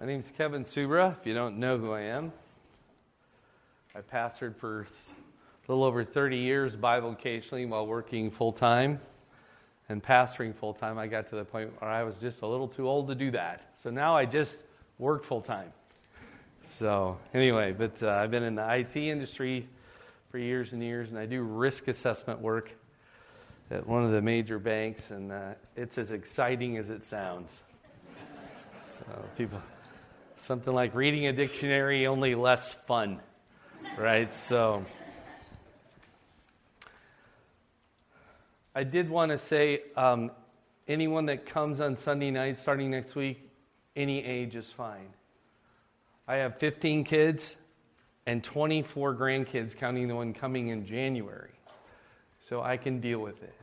My name is Kevin Subra, if you don't know who I am. I pastored for a little over 30 years, Bible occasionally, while working full time. And pastoring full time, I got to the point where I was just a little too old to do that. So now I just work full time. So, anyway, but uh, I've been in the IT industry for years and years, and I do risk assessment work at one of the major banks, and uh, it's as exciting as it sounds. So, people something like reading a dictionary, only less fun, right? So, I did want to say um, anyone that comes on Sunday night starting next week, any age is fine. I have 15 kids and 24 grandkids, counting the one coming in January. So I can deal with it.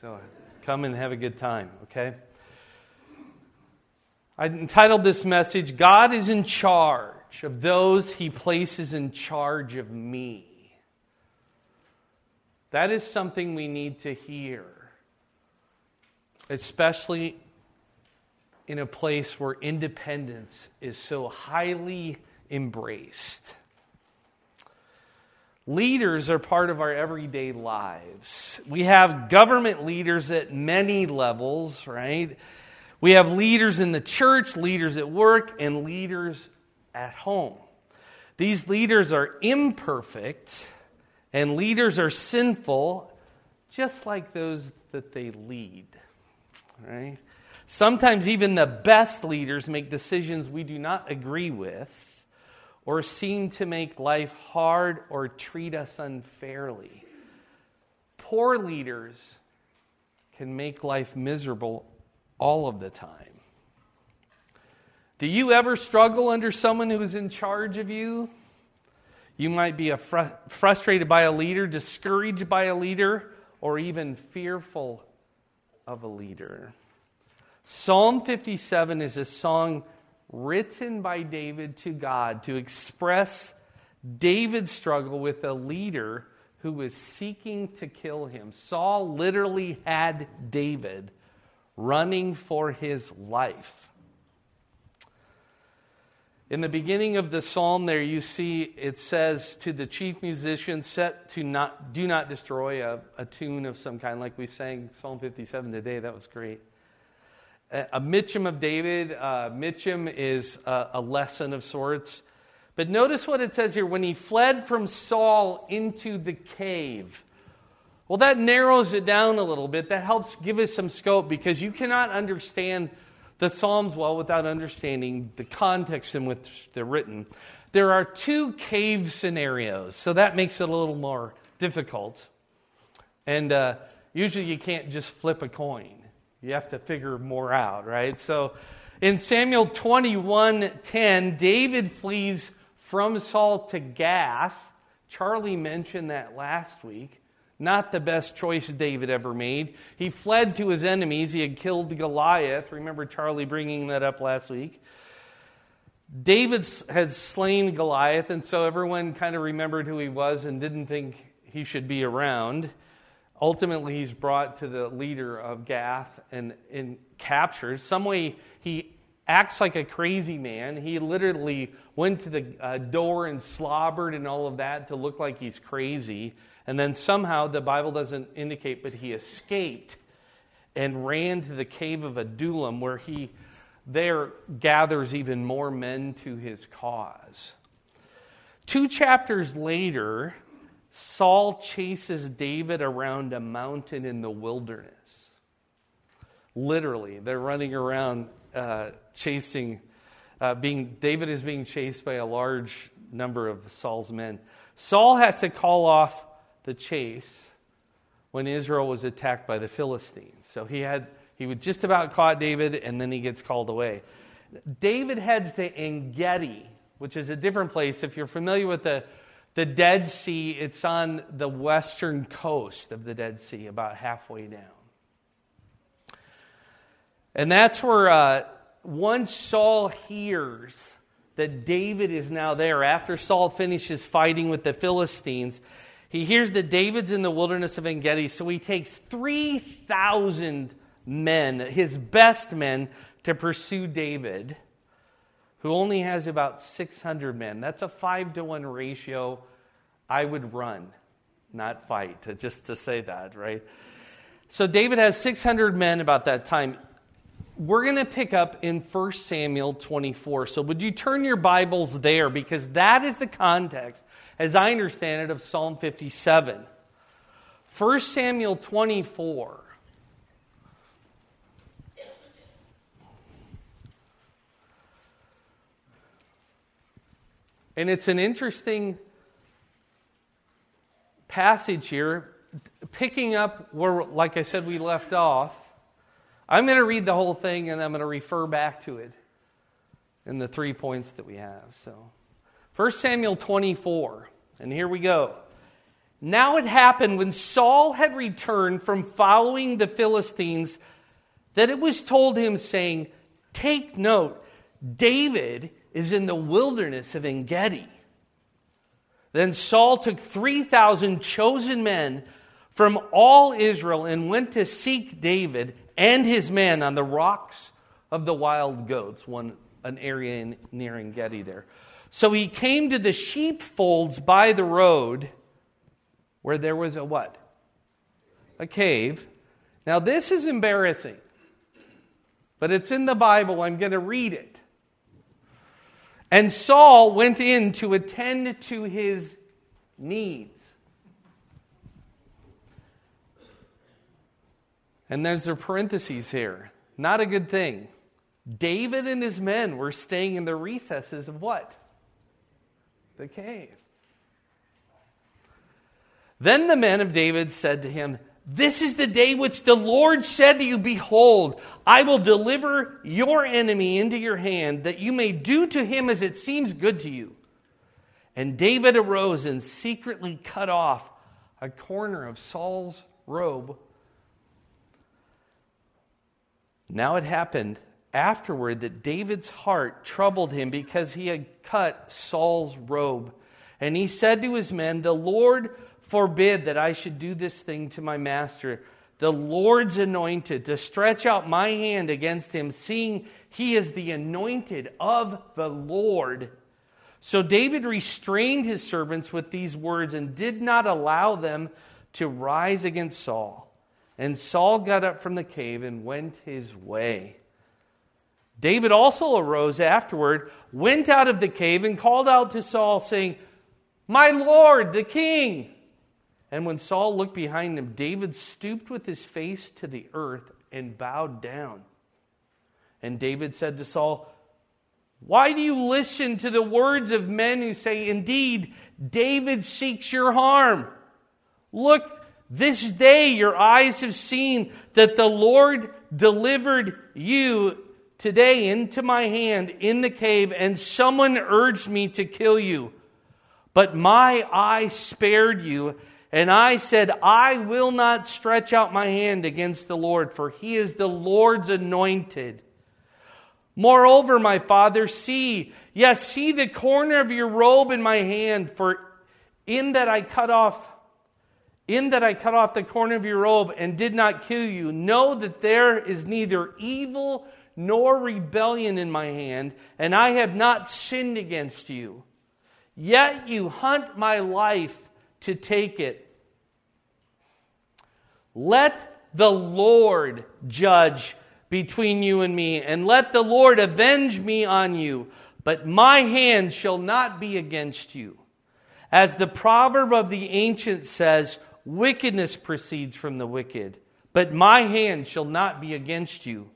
So come and have a good time, okay? I entitled this message, God is in charge of those he places in charge of me. That is something we need to hear, especially in a place where independence is so highly embraced. Leaders are part of our everyday lives. We have government leaders at many levels, right? We have leaders in the church, leaders at work, and leaders at home. These leaders are imperfect, and leaders are sinful, just like those that they lead. Right? Sometimes even the best leaders make decisions we do not agree with, or seem to make life hard or treat us unfairly. Poor leaders can make life miserable all of the time. Do you ever struggle under someone who is in charge of you? You might be fr- frustrated by a leader, discouraged by a leader, or even fearful of a leader. Psalm 57 is a song written by David to God to express David's struggle with a leader who was seeking to kill him. Saul literally had David running for his life. In the beginning of the psalm, there you see it says to the chief musician, set to not, do not destroy a, a tune of some kind, like we sang Psalm 57 today. That was great. A, a Michtam of David. Uh, Michtam is a, a lesson of sorts. But notice what it says here when he fled from Saul into the cave. Well, that narrows it down a little bit. That helps give us some scope because you cannot understand the Psalms well without understanding the context in which they're written. There are two cave scenarios, so that makes it a little more difficult. And uh, usually you can't just flip a coin, you have to figure more out, right? So in Samuel 21 10, David flees from Saul to Gath. Charlie mentioned that last week. Not the best choice David ever made. He fled to his enemies. He had killed Goliath. Remember Charlie bringing that up last week. David had slain Goliath, and so everyone kind of remembered who he was and didn't think he should be around. Ultimately, he's brought to the leader of Gath and, and captured. Some way he acts like a crazy man. He literally went to the uh, door and slobbered and all of that to look like he's crazy. And then somehow, the Bible doesn't indicate, but he escaped and ran to the cave of Adullam, where he there gathers even more men to his cause. Two chapters later, Saul chases David around a mountain in the wilderness. Literally, they're running around uh, chasing, uh, being, David is being chased by a large number of Saul's men. Saul has to call off the chase when Israel was attacked by the Philistines. So he had he was just about caught David, and then he gets called away. David heads to Engedi, which is a different place. If you're familiar with the, the Dead Sea, it's on the western coast of the Dead Sea, about halfway down. And that's where uh, once Saul hears that David is now there, after Saul finishes fighting with the Philistines, he hears that David's in the wilderness of Engedi, so he takes 3,000 men, his best men, to pursue David, who only has about 600 men. That's a 5 to 1 ratio. I would run, not fight, just to say that, right? So David has 600 men about that time. We're going to pick up in 1 Samuel 24. So would you turn your Bibles there because that is the context, as I understand it, of Psalm 57. 1 Samuel 24. And it's an interesting passage here, picking up where, like I said, we left off. I'm going to read the whole thing and I'm going to refer back to it in the three points that we have. So, 1 Samuel 24, and here we go. Now it happened when Saul had returned from following the Philistines that it was told him, saying, Take note, David is in the wilderness of En Gedi. Then Saul took 3,000 chosen men from all Israel and went to seek David and his men on the rocks of the wild goats, one, an area in, near En Gedi there. So he came to the sheepfolds by the road where there was a what? A cave. Now, this is embarrassing, but it's in the Bible. I'm going to read it. And Saul went in to attend to his needs. And there's a parentheses here. Not a good thing. David and his men were staying in the recesses of what? The cave. Then the men of David said to him, this is the day which the Lord said to you, Behold, I will deliver your enemy into your hand, that you may do to him as it seems good to you. And David arose and secretly cut off a corner of Saul's robe. Now it happened afterward that David's heart troubled him because he had cut Saul's robe. And he said to his men, The Lord forbid that I should do this thing to my master, the Lord's anointed, to stretch out my hand against him, seeing he is the anointed of the Lord. So David restrained his servants with these words and did not allow them to rise against Saul. And Saul got up from the cave and went his way. David also arose afterward, went out of the cave, and called out to Saul, saying, My Lord, the king. And when Saul looked behind him, David stooped with his face to the earth and bowed down. And David said to Saul, Why do you listen to the words of men who say, Indeed, David seeks your harm? Look, this day your eyes have seen that the Lord delivered you today into my hand in the cave, and someone urged me to kill you. But my eye spared you and I said, I will not stretch out my hand against the Lord, for he is the Lord's anointed. Moreover, my father, see, yes, see the corner of your robe in my hand, for in that I cut off in that I cut off the corner of your robe and did not kill you, know that there is neither evil nor rebellion in my hand, and I have not sinned against you. Yet you hunt my life to take it. Let the Lord judge between you and me, and let the Lord avenge me on you, but my hand shall not be against you. As the proverb of the ancient says, wickedness proceeds from the wicked, but my hand shall not be against you.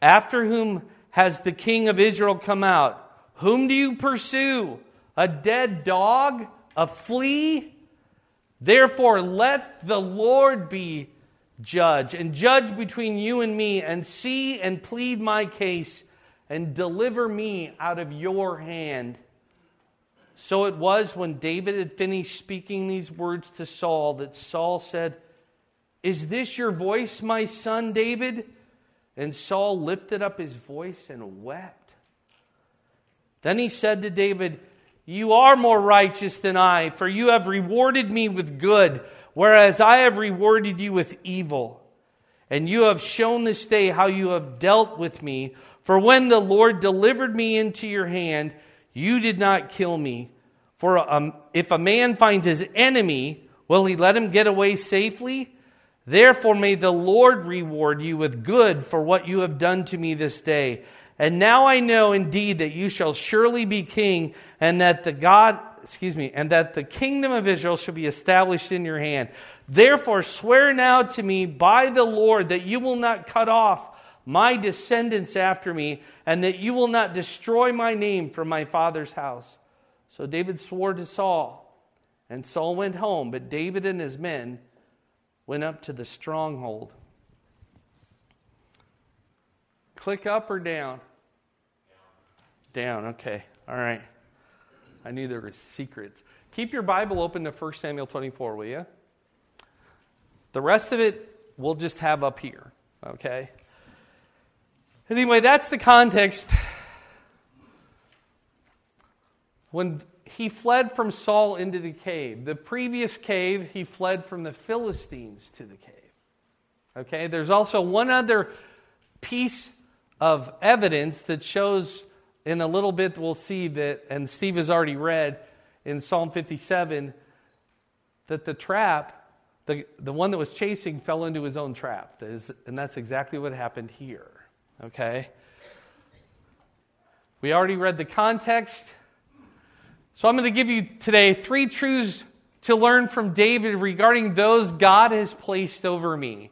After whom has the king of Israel come out? Whom do you pursue? A dead dog? A flea? Therefore, let the Lord be judge and judge between you and me and see and plead my case and deliver me out of your hand. So it was when David had finished speaking these words to Saul that Saul said, Is this your voice, my son David? And Saul lifted up his voice and wept. Then he said to David, you are more righteous than I, for you have rewarded me with good, whereas I have rewarded you with evil. And you have shown this day how you have dealt with me, For when the Lord delivered me into your hand, you did not kill me. For um, if a man finds his enemy, will he let him get away safely? Therefore, may the Lord reward you with good for what you have done to me this day. And now I know indeed that you shall surely be king, and that the God, excuse me, and that the kingdom of Israel shall be established in your hand. Therefore, swear now to me by the Lord that you will not cut off my descendants after me, and that you will not destroy my name from my father's house. So David swore to Saul, and Saul went home, but David and his men went up to the stronghold. Click up or down? Down, okay. All right. I knew there were secrets. Keep your Bible open to 1 Samuel 24, will you? The rest of it we'll just have up here, okay? Anyway, that's the context. When he fled from Saul into the cave, the previous cave, he fled from the Philistines to the cave. Okay, there's also one other piece of evidence that shows in a little bit, we'll see that, and Steve has already read in Psalm 57, that the trap, the, the one that was chasing, fell into his own trap. And that's exactly what happened here. Okay? We already read the context. So I'm going to give you today three truths to learn from David regarding those God has placed over me.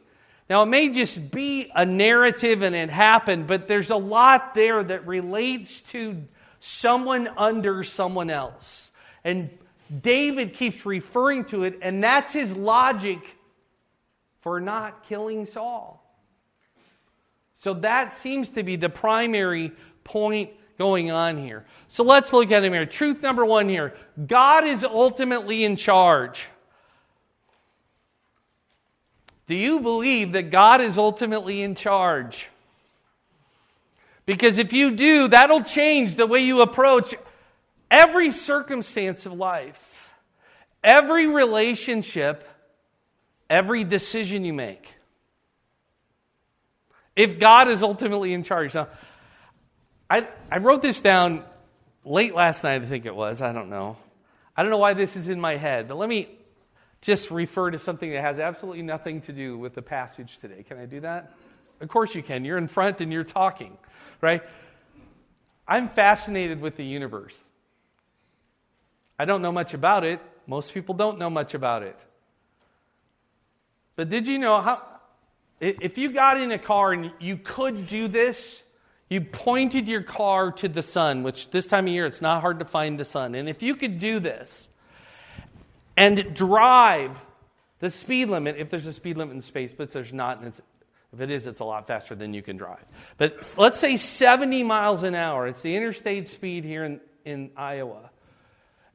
Now, it may just be a narrative and it happened, but there's a lot there that relates to someone under someone else. And David keeps referring to it, and that's his logic for not killing Saul. So that seems to be the primary point going on here. So let's look at him here. Truth number one here God is ultimately in charge. Do you believe that God is ultimately in charge? Because if you do, that'll change the way you approach every circumstance of life, every relationship, every decision you make. If God is ultimately in charge. Now, I, I wrote this down late last night, I think it was. I don't know. I don't know why this is in my head, but let me just refer to something that has absolutely nothing to do with the passage today. Can I do that? Of course you can. You're in front and you're talking, right? I'm fascinated with the universe. I don't know much about it. Most people don't know much about it. But did you know how, if you got in a car and you could do this, you pointed your car to the sun, which this time of year it's not hard to find the sun. And if you could do this and drive the speed limit, if there's a speed limit in space, but there's not, and if it is, it's a lot faster than you can drive. But let's say 70 miles an hour, it's the interstate speed here in, in Iowa,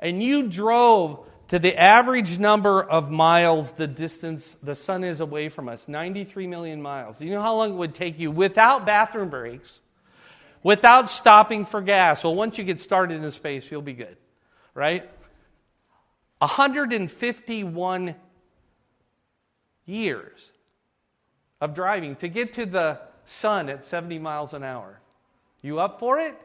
and you drove to the average number of miles the distance the sun is away from us 93 million miles. Do you know how long it would take you without bathroom breaks, without stopping for gas? Well, once you get started in space, you'll be good, right? 151 years of driving to get to the sun at 70 miles an hour. You up for it?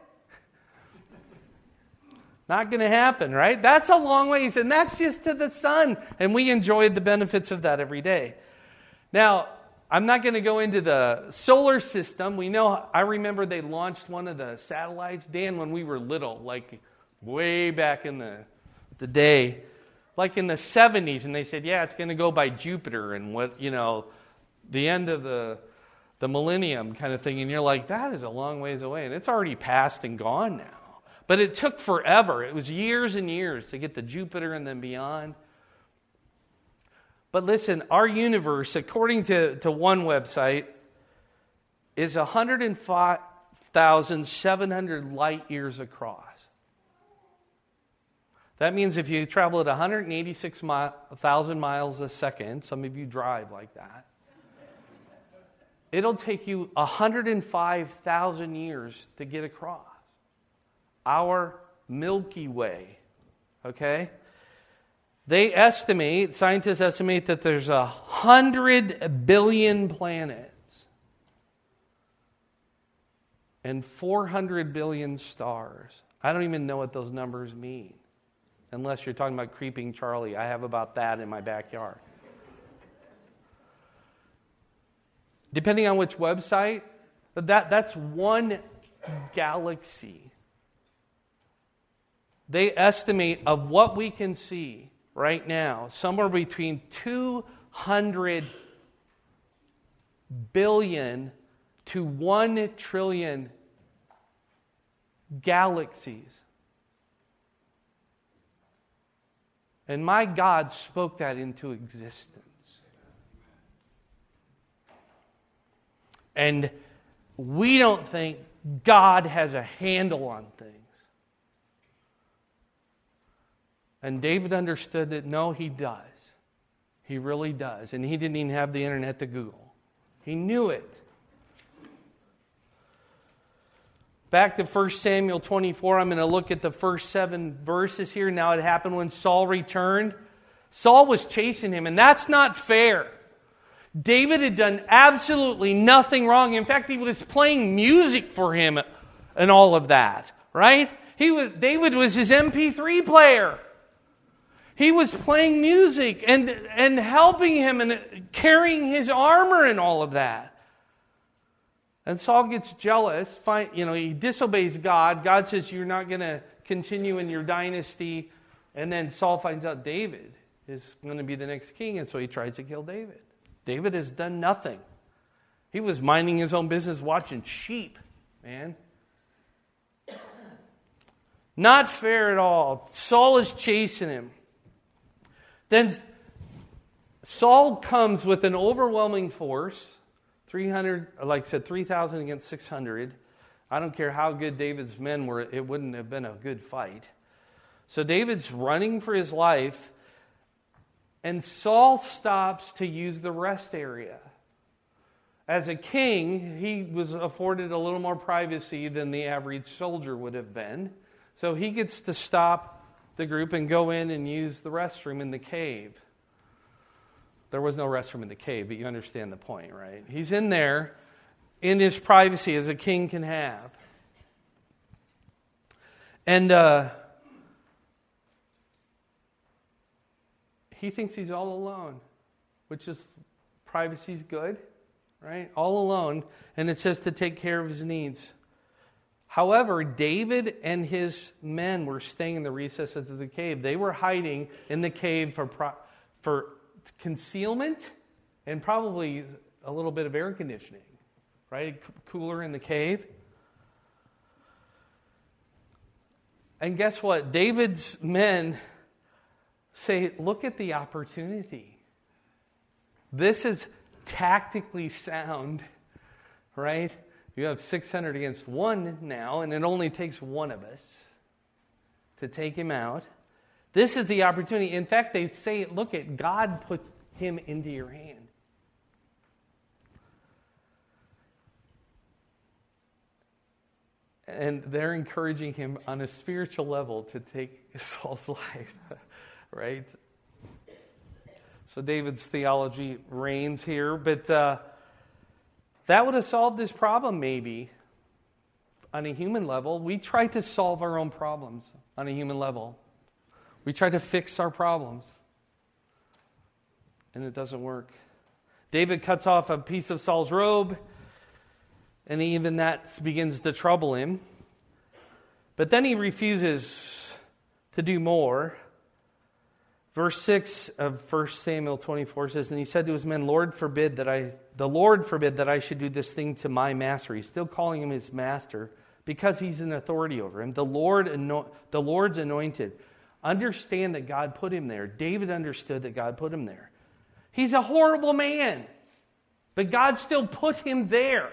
Not going to happen, right? That's a long ways, and that's just to the sun. And we enjoyed the benefits of that every day. Now, I'm not going to go into the solar system. We know, I remember they launched one of the satellites, Dan, when we were little, like way back in the, the day, like in the 70s, and they said, yeah, it's going to go by Jupiter and what, you know, the end of the, the millennium kind of thing. And you're like, that is a long ways away. And it's already passed and gone now. But it took forever. It was years and years to get to Jupiter and then beyond. But listen, our universe, according to, to one website, is 105,700 light years across. That means if you travel at 186,000 miles a second, some of you drive like that, it'll take you 105,000 years to get across our Milky Way. Okay? They estimate, scientists estimate that there's a hundred billion planets. and 400 billion stars. I don't even know what those numbers mean, unless you're talking about creeping Charlie. I have about that in my backyard. Depending on which website, that, that's one galaxy. They estimate of what we can see right now, somewhere between 200 billion to 1 trillion galaxies. And my God spoke that into existence. And we don't think God has a handle on things. And David understood that no, he does. He really does. And he didn't even have the internet to Google, he knew it. Back to 1 Samuel 24, I'm going to look at the first seven verses here. Now, it happened when Saul returned. Saul was chasing him, and that's not fair. David had done absolutely nothing wrong. In fact, he was playing music for him and all of that, right? He was, David was his MP3 player. He was playing music and, and helping him and carrying his armor and all of that. And Saul gets jealous. Find, you know, he disobeys God. God says, You're not going to continue in your dynasty. And then Saul finds out David is going to be the next king, and so he tries to kill David. David has done nothing. He was minding his own business, watching sheep, man. Not fair at all. Saul is chasing him. Then Saul comes with an overwhelming force 300, like I said, 3,000 against 600. I don't care how good David's men were, it wouldn't have been a good fight. So David's running for his life, and Saul stops to use the rest area. As a king, he was afforded a little more privacy than the average soldier would have been. So he gets to stop the group and go in and use the restroom in the cave. There was no restroom in the cave, but you understand the point, right? He's in there in his privacy as a king can have. And uh, he thinks he's all alone, which is privacy's good, right? All alone. And it says to take care of his needs. However, David and his men were staying in the recesses of the cave. They were hiding in the cave for, for concealment and probably a little bit of air conditioning, right? Cooler in the cave. And guess what? David's men say, look at the opportunity. This is tactically sound, right? You have 600 against one now, and it only takes one of us to take him out. This is the opportunity. In fact, they say, look at God put him into your hand. And they're encouraging him on a spiritual level to take Saul's life, right? So David's theology reigns here, but uh, that would have solved this problem maybe on a human level. We try to solve our own problems on a human level. We try to fix our problems, and it doesn't work. David cuts off a piece of Saul's robe, and even that begins to trouble him. But then he refuses to do more. Verse 6 of 1 Samuel 24 says, And he said to his men, Lord forbid that I, the Lord forbid that I should do this thing to my master. He's still calling him his master because he's an authority over him. The, Lord, the Lord's anointed Understand that God put him there. David understood that God put him there. He's a horrible man, but God still put him there.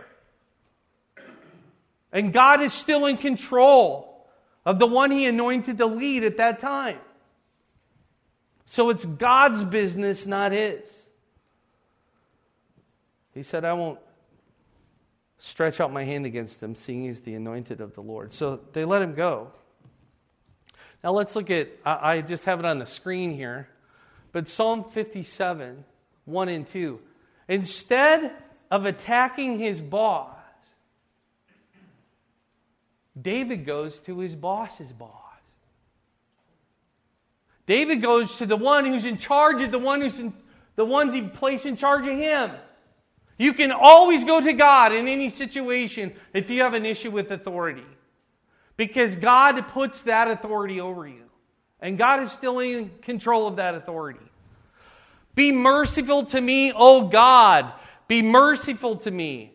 And God is still in control of the one he anointed to lead at that time. So it's God's business, not his. He said, I won't stretch out my hand against him, seeing he's the anointed of the Lord. So they let him go. Now let's look at, I just have it on the screen here, but Psalm 57, 1 and 2. Instead of attacking his boss, David goes to his boss's boss. David goes to the one who's in charge of the one who's in, the ones he placed in charge of him. You can always go to God in any situation if you have an issue with authority. Because God puts that authority over you. And God is still in control of that authority. Be merciful to me, O God. Be merciful to me.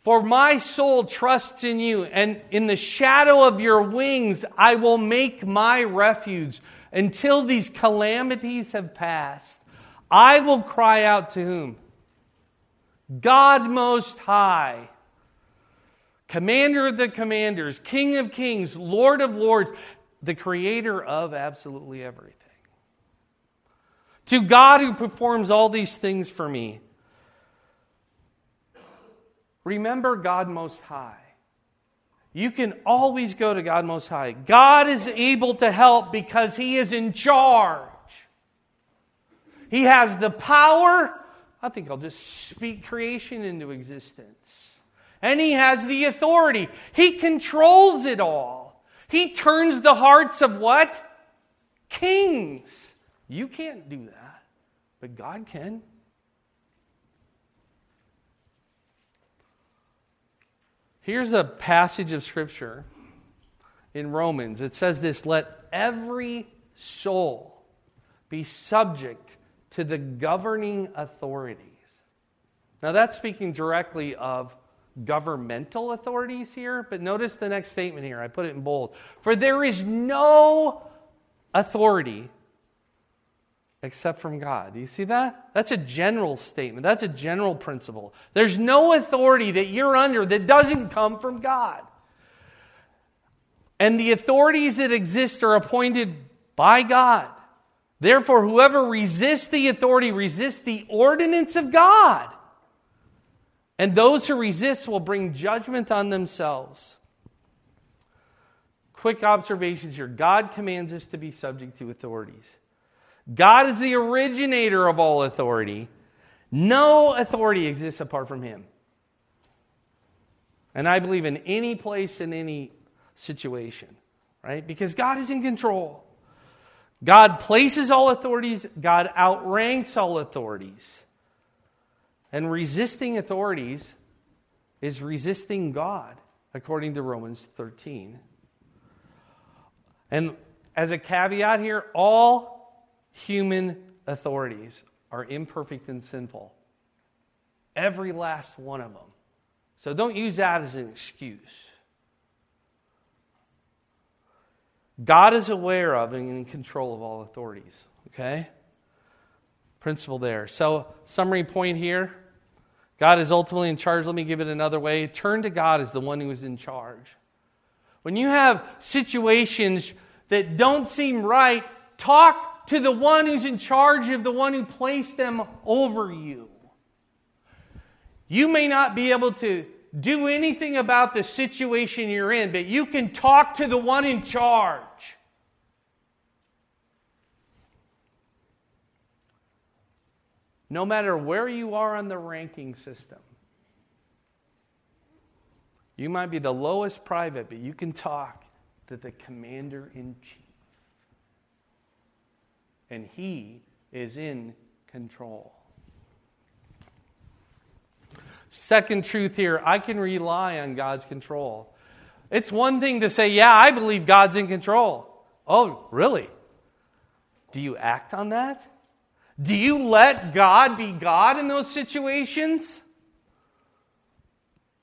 For my soul trusts in you, and in the shadow of your wings I will make my refuge until these calamities have passed. I will cry out to whom? God Most High, Commander of the Commanders, King of Kings, Lord of Lords, the Creator of absolutely everything. To God who performs all these things for me. Remember God Most High. You can always go to God Most High. God is able to help because He is in charge. He has the power I think I'll just speak creation into existence. And he has the authority. He controls it all. He turns the hearts of what? Kings. You can't do that, but God can. Here's a passage of Scripture in Romans. It says this Let every soul be subject to the governing authorities. Now, that's speaking directly of governmental authorities here, but notice the next statement here. I put it in bold. For there is no authority except from God. Do you see that? That's a general statement. That's a general principle. There's no authority that you're under that doesn't come from God. And the authorities that exist are appointed by God. Therefore, whoever resists the authority resists the ordinance of God. And those who resist will bring judgment on themselves. Quick observations here God commands us to be subject to authorities. God is the originator of all authority. No authority exists apart from Him. And I believe in any place, in any situation, right? Because God is in control. God places all authorities, God outranks all authorities. And resisting authorities is resisting God, according to Romans 13. And as a caveat here, all human authorities are imperfect and sinful. Every last one of them. So don't use that as an excuse. God is aware of and in control of all authorities. Okay? Principle there. So, summary point here God is ultimately in charge. Let me give it another way. Turn to God as the one who is in charge. When you have situations that don't seem right, talk to the one who's in charge of the one who placed them over you. You may not be able to do anything about the situation you're in, but you can talk to the one in charge. No matter where you are on the ranking system, you might be the lowest private, but you can talk to the commander in chief. And he is in control. Second truth here I can rely on God's control. It's one thing to say, yeah, I believe God's in control. Oh, really? Do you act on that? Do you let God be God in those situations?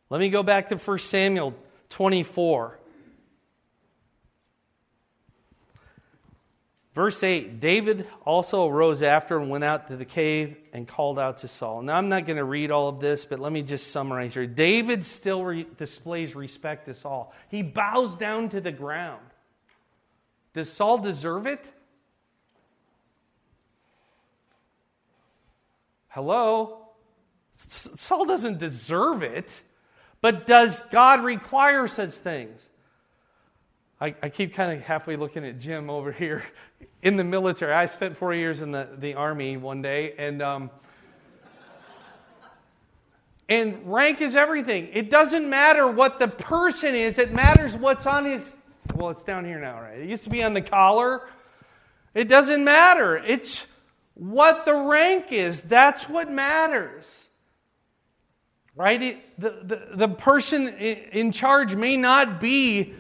Let me go back to 1 Samuel 24. Verse 8 David also arose after and went out to the cave and called out to Saul. Now, I'm not going to read all of this, but let me just summarize here. David still re- displays respect to Saul, he bows down to the ground. Does Saul deserve it? Hello? Saul doesn't deserve it, but does God require such things? I, I keep kind of halfway looking at Jim over here in the military. I spent four years in the, the army one day, and um, And rank is everything. It doesn't matter what the person is, it matters what's on his. Well, it's down here now, right? It used to be on the collar. It doesn't matter. It's what the rank is. That's what matters. Right? It, the, the, the person in charge may not be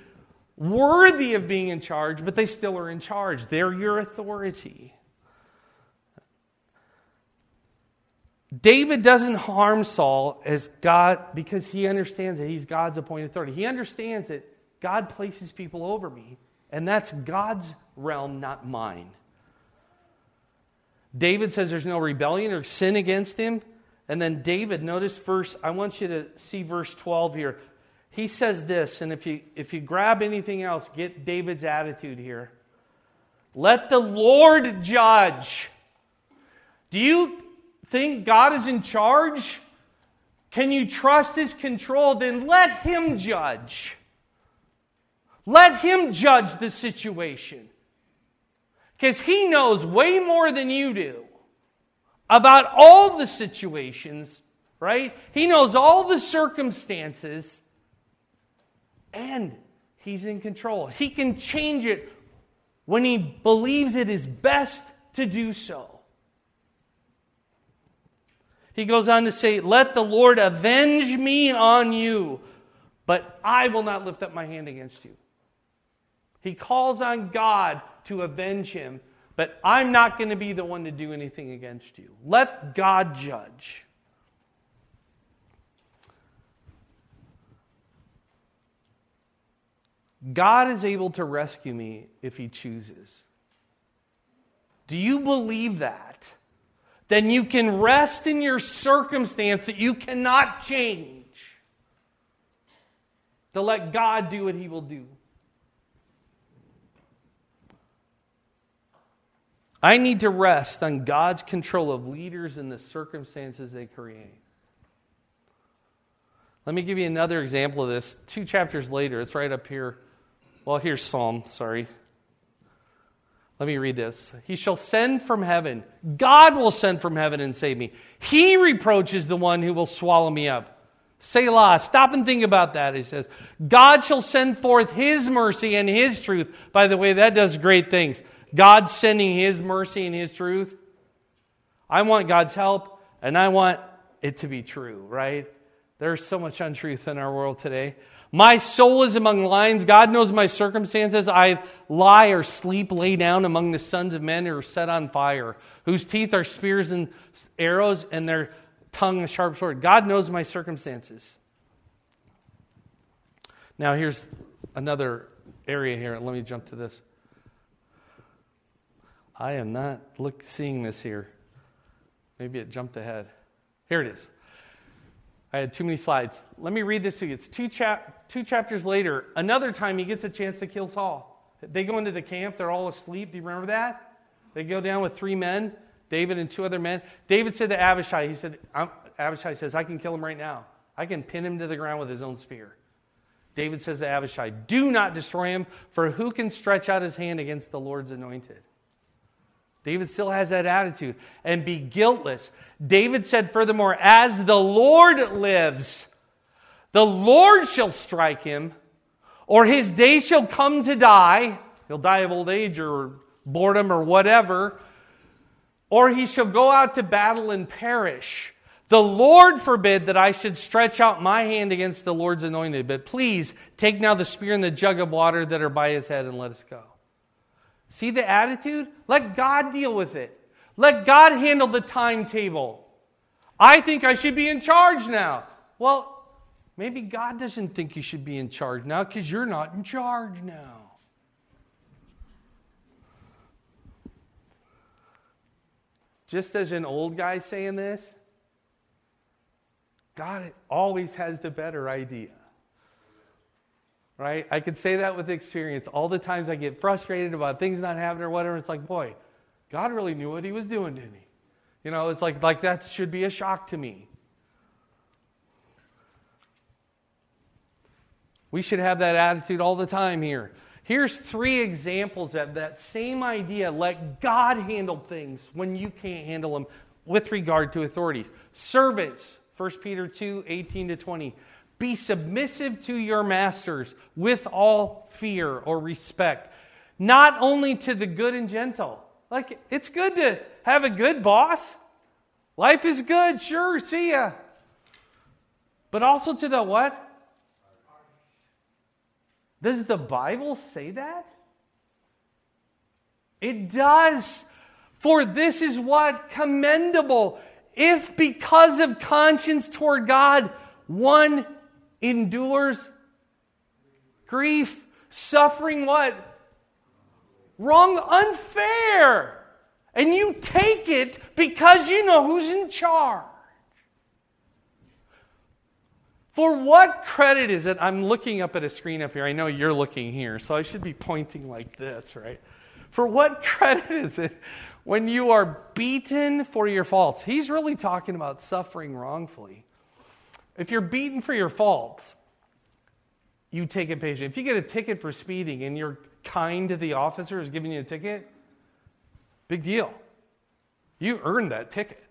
worthy of being in charge, but they still are in charge. They're your authority. David doesn't harm Saul as God because he understands that he's God's appointed authority. He understands that God places people over me, and that's God's realm, not mine. David says there's no rebellion or sin against him. And then David, notice verse, I want you to see verse 12 here. He says this, and if you if you grab anything else, get David's attitude here. Let the Lord judge. Do you think God is in charge? Can you trust his control? Then let him judge. Let him judge the situation. Because he knows way more than you do about all the situations, right? He knows all the circumstances, and he's in control. He can change it when he believes it is best to do so. He goes on to say, Let the Lord avenge me on you, but I will not lift up my hand against you. He calls on God to avenge him, but I'm not going to be the one to do anything against you. Let God judge. God is able to rescue me if he chooses. Do you believe that? then you can rest in your circumstance that you cannot change. To let God do what He will do. I need to rest on God's control of leaders and the circumstances they create. Let me give you another example of this. Two chapters later, it's right up here. Well, here's Psalm, sorry. Let me read this. He shall send from heaven. God will send from heaven and save me. He reproaches the one who will swallow me up. Selah. Stop and think about that. He says, God shall send forth his mercy and his truth. By the way, that does great things. God sending his mercy and his truth. I want God's help, and I want it to be true, right? There's so much untruth in our world today. My soul is among lions. God knows my circumstances. I lie or sleep, lay down among the sons of men who are set on fire, whose teeth are spears and arrows, and their tongue a sharp sword. God knows my circumstances. Now, here's another area here. Let me jump to this. I am not look, seeing this here. Maybe it jumped ahead. Here it is. I had too many slides. Let me read this to you. It's two, chap- two chapters later. Another time he gets a chance to kill Saul. They go into the camp, they're all asleep. Do you remember that? They go down with three men, David and two other men. David said to Abishai, he said, Abishai says, I can kill him right now. I can pin him to the ground with his own spear. David says to Abishai, Do not destroy him, for who can stretch out his hand against the Lord's anointed? David still has that attitude and be guiltless. David said, furthermore, as the Lord lives, the Lord shall strike him, or his day shall come to die. He'll die of old age or boredom or whatever. Or he shall go out to battle and perish. The Lord forbid that I should stretch out my hand against the Lord's anointed. But please take now the spear and the jug of water that are by his head and let us go. See the attitude? Let God deal with it. Let God handle the timetable. I think I should be in charge now. Well, maybe God doesn't think you should be in charge now because you're not in charge now. Just as an old guy saying this, God always has the better idea right? I could say that with experience. All the times I get frustrated about things not happening or whatever, it's like, boy, God really knew what he was doing, didn't he? You know, it's like, like that should be a shock to me. We should have that attitude all the time here. Here's three examples of that same idea. Let God handle things when you can't handle them with regard to authorities. Servants, 1 Peter 2 18 to 20. Be submissive to your masters with all fear or respect, not only to the good and gentle. Like, it's good to have a good boss. Life is good, sure, see ya. But also to the what? Does the Bible say that? It does. For this is what commendable if because of conscience toward God one endures grief, suffering what? Wrong, unfair. And you take it because you know who's in charge. For what credit is it? I'm looking up at a screen up here. I know you're looking here, so I should be pointing like this, right? For what credit is it when you are beaten for your faults? He's really talking about suffering wrongfully. If you're beaten for your faults, you take it patiently. If you get a ticket for speeding and you're kind to the officer who's giving you a ticket, big deal. You earned that ticket,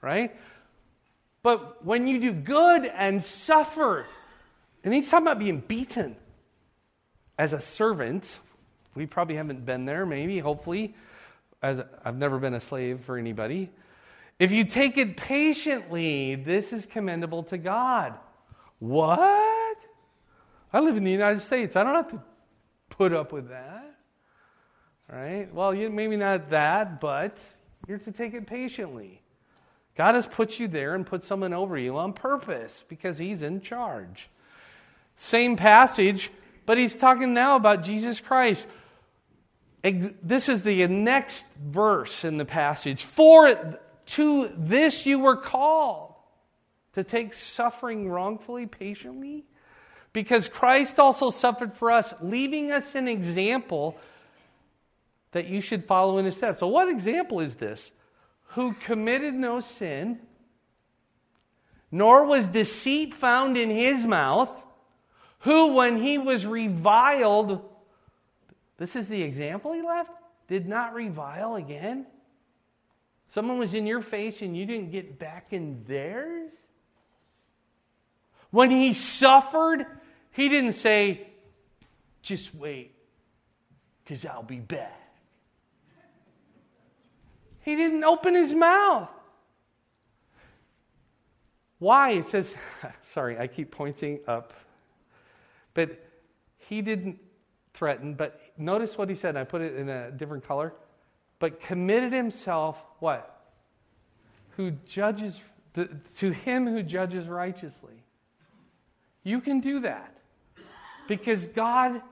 right? But when you do good and suffer, and he's talking about being beaten as a servant. We probably haven't been there, maybe, hopefully, as I've never been a slave for anybody. If you take it patiently, this is commendable to God. What? I live in the United States. I don't have to put up with that. Right? Well, you, maybe not that, but you're to take it patiently. God has put you there and put someone over you on purpose because He's in charge. Same passage, but He's talking now about Jesus Christ. This is the next verse in the passage. For to this you were called to take suffering wrongfully, patiently, because Christ also suffered for us, leaving us an example that you should follow in his steps. So, what example is this? who committed no sin, nor was deceit found in his mouth, who, when he was reviled, this is the example he left, did not revile again. Someone was in your face and you didn't get back in theirs. When he suffered, he didn't say, just wait, because I'll be back. He didn't open his mouth. Why? It says, sorry, I keep pointing up. But he didn't threaten, but notice what he said. I put it in a different color. But committed himself, what? Who judges, the, to him who judges righteously. You can do that because God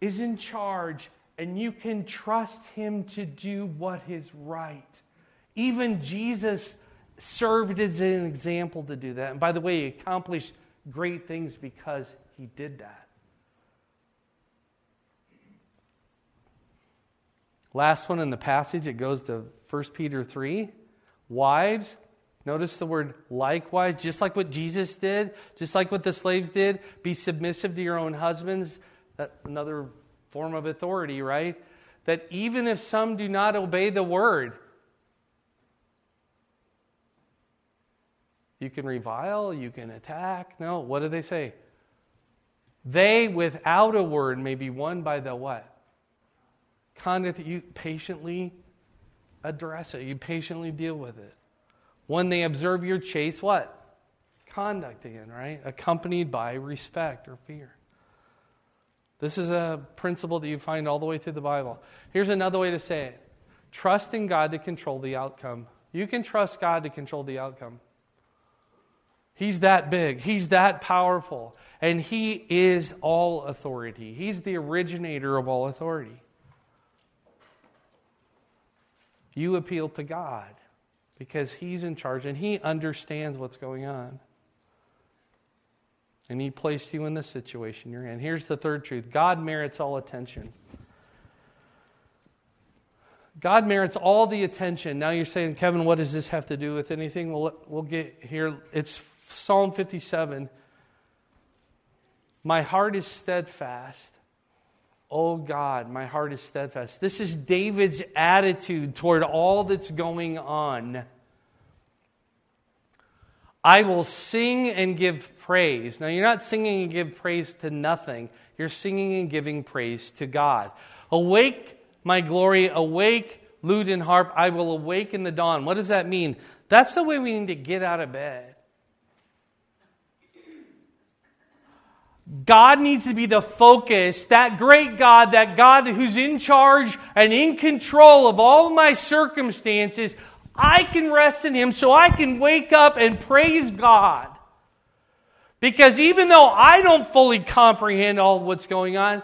is in charge and you can trust him to do what is right. Even Jesus served as an example to do that. And by the way, he accomplished great things because he did that. Last one in the passage, it goes to 1 Peter 3. Wives, notice the word likewise, just like what Jesus did, just like what the slaves did, be submissive to your own husbands. That, another form of authority, right? That even if some do not obey the word, you can revile, you can attack. No, what do they say? They without a word may be won by the what? Conduct you patiently address it. You patiently deal with it. When they observe your chase, what? Conduct again, right? Accompanied by respect or fear. This is a principle that you find all the way through the Bible. Here's another way to say it trust in God to control the outcome. You can trust God to control the outcome. He's that big, He's that powerful, and He is all authority. He's the originator of all authority. You appeal to God because He's in charge and He understands what's going on. And He placed you in the situation you're in. Here's the third truth God merits all attention. God merits all the attention. Now you're saying, Kevin, what does this have to do with anything? Well, we'll get here. It's Psalm 57. My heart is steadfast. Oh God, my heart is steadfast. This is David's attitude toward all that's going on. I will sing and give praise. Now, you're not singing and give praise to nothing, you're singing and giving praise to God. Awake, my glory, awake, lute and harp, I will awaken the dawn. What does that mean? That's the way we need to get out of bed. God needs to be the focus, that great God, that God who's in charge and in control of all my circumstances. I can rest in Him so I can wake up and praise God. Because even though I don't fully comprehend all what's going on,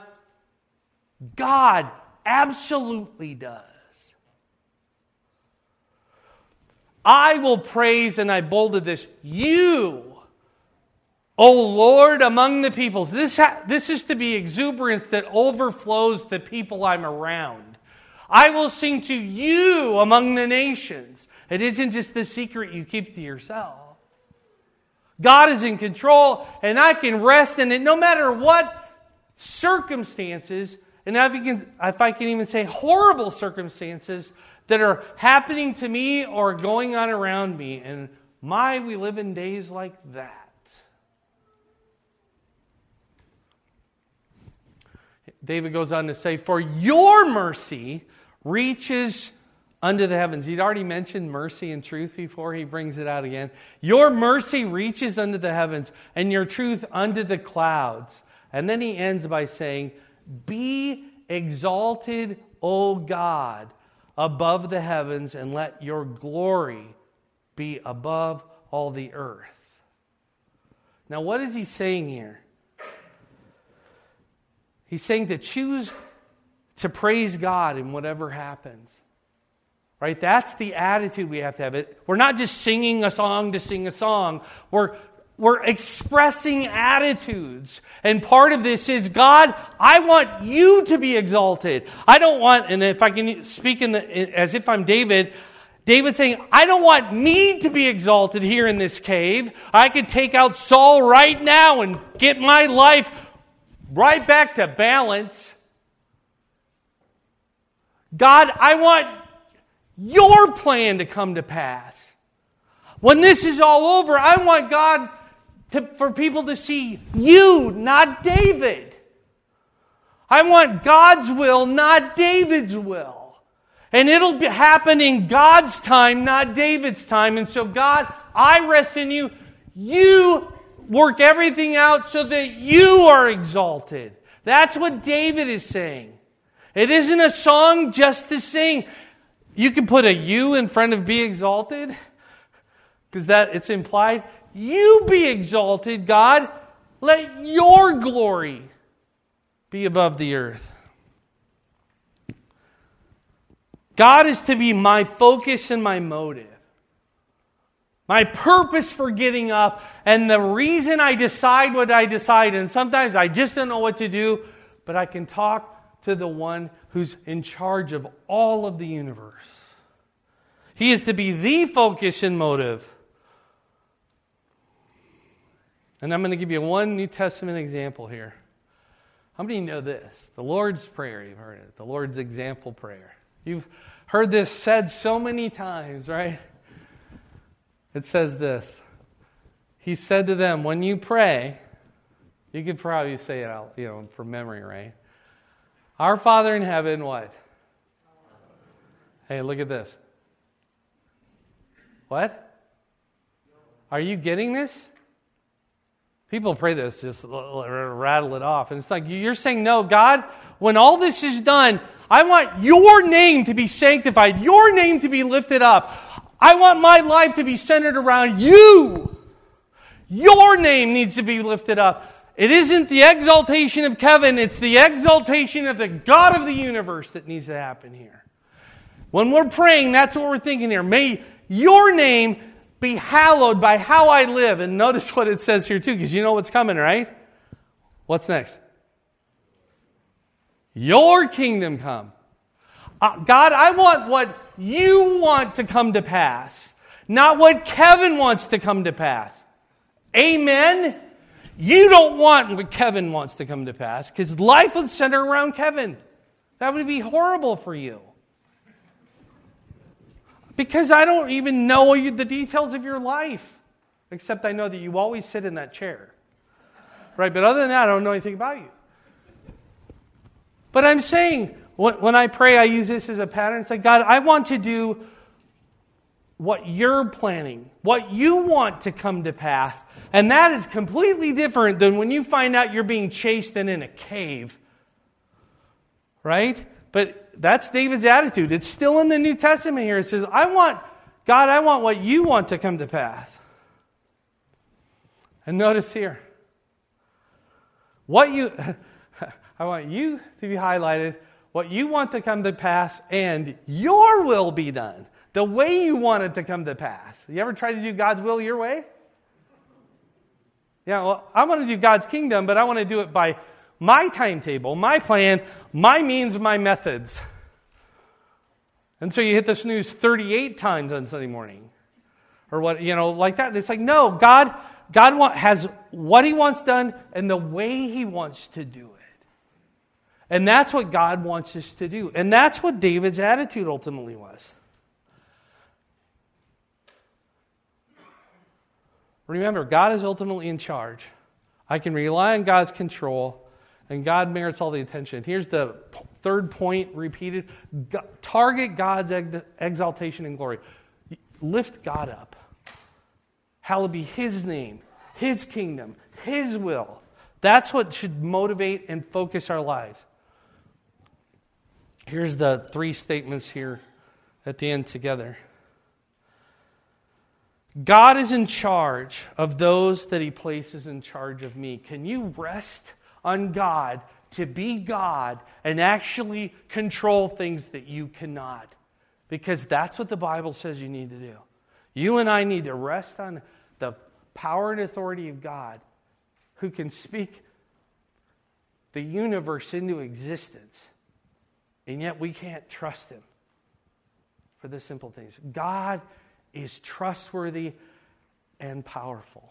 God absolutely does. I will praise, and I bolded this, you, O Lord, among the peoples. This, ha- this is to be exuberance that overflows the people I'm around. I will sing to you among the nations. It isn't just the secret you keep to yourself. God is in control, and I can rest in it no matter what circumstances, and if, can, if I can even say horrible circumstances that are happening to me or going on around me. And my, we live in days like that. David goes on to say, For your mercy reaches unto the heavens. He'd already mentioned mercy and truth before. He brings it out again. Your mercy reaches unto the heavens, and your truth unto the clouds. And then he ends by saying, Be exalted, O God, above the heavens, and let your glory be above all the earth. Now, what is he saying here? He's saying to choose to praise God in whatever happens. Right? That's the attitude we have to have. We're not just singing a song to sing a song. We're we're expressing attitudes. And part of this is God, I want you to be exalted. I don't want, and if I can speak in the, as if I'm David, David saying, I don't want me to be exalted here in this cave. I could take out Saul right now and get my life right back to balance. God, I want your plan to come to pass. When this is all over, I want God to, for people to see you, not David. I want God's will, not David's will. And it'll happen in God's time, not David's time. And so, God, I rest in you. You work everything out so that you are exalted. That's what David is saying. It isn't a song just to sing. You can put a you in front of be exalted because that it's implied. You be exalted, God. Let your glory be above the earth. God is to be my focus and my motive. My purpose for getting up and the reason I decide what I decide. And sometimes I just don't know what to do, but I can talk to the one who's in charge of all of the universe. He is to be the focus and motive. And I'm going to give you one New Testament example here. How many know this? The Lord's Prayer, you've heard it. The Lord's example prayer. You've heard this said so many times, right? It says this He said to them, When you pray, you could probably say it out, you know, from memory, right? Our Father in heaven, what? Hey, look at this. What? Are you getting this? People pray this, just rattle it off. And it's like, you're saying, no, God, when all this is done, I want your name to be sanctified, your name to be lifted up. I want my life to be centered around you. Your name needs to be lifted up. It isn't the exaltation of Kevin, it's the exaltation of the God of the universe that needs to happen here. When we're praying, that's what we're thinking here. May your name be hallowed by how I live. And notice what it says here, too, because you know what's coming, right? What's next? Your kingdom come. Uh, God, I want what you want to come to pass, not what Kevin wants to come to pass. Amen? You don't want what Kevin wants to come to pass because life would center around Kevin. That would be horrible for you because I don't even know the details of your life. except I know that you always sit in that chair. Right? But other than that, I don't know anything about you. But I'm saying, when I pray, I use this as a pattern. It's like, God, I want to do what you're planning, what you want to come to pass. And that is completely different than when you find out you're being chased and in a cave. Right? But that's David's attitude. It's still in the New Testament here. It says, I want, God, I want what you want to come to pass. And notice here, what you, I want you to be highlighted, what you want to come to pass, and your will be done. The way you want it to come to pass. You ever try to do God's will your way? Yeah, well, I want to do God's kingdom, but I want to do it by my timetable, my plan, my means, my methods. And so you hit the snooze 38 times on Sunday morning. Or what, you know, like that. It's like, no, God, God want, has what He wants done and the way He wants to do it. And that's what God wants us to do. And that's what David's attitude ultimately was. Remember, God is ultimately in charge. I can rely on God's control and God merits all the attention. Here's the third point repeated target God's exaltation and glory. Lift God up. Hallowed be His name, His kingdom, His will. That's what should motivate and focus our lives. Here's the three statements here at the end together. God is in charge of those that He places in charge of me. Can you rest on God to be God and actually control things that you cannot. Because that's what the Bible says you need to do. You and I need to rest on the power and authority of God who can speak the universe into existence. And yet we can't trust him for the simple things. God is trustworthy and powerful.